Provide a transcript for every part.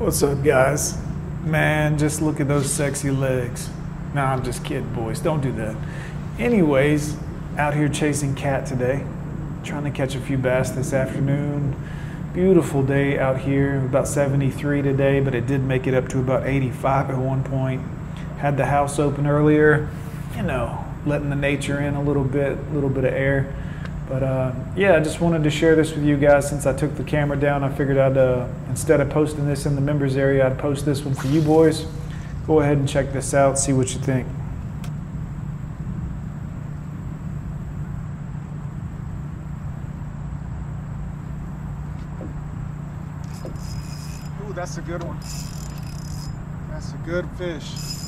What's up, guys? Man, just look at those sexy legs. Nah, I'm just kidding, boys. Don't do that. Anyways, out here chasing cat today. Trying to catch a few bass this afternoon. Beautiful day out here. About 73 today, but it did make it up to about 85 at one point. Had the house open earlier. You know, letting the nature in a little bit, a little bit of air. But uh, yeah, I just wanted to share this with you guys since I took the camera down. I figured I'd, uh, instead of posting this in the members area, I'd post this one for you boys. Go ahead and check this out, see what you think. Ooh, that's a good one. That's a good fish.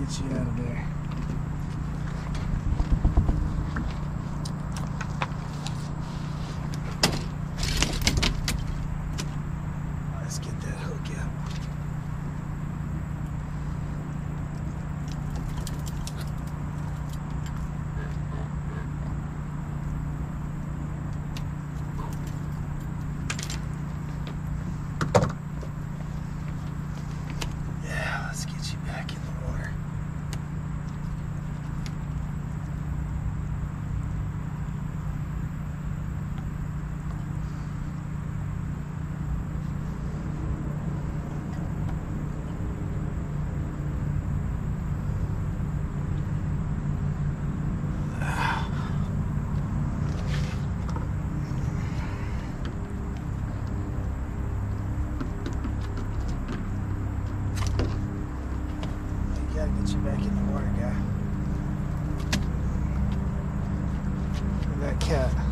Get you out of there. Let's get that hook out. Yeah, let's get you back in the water. Gotta get you back in the water, guy. Look at that cat.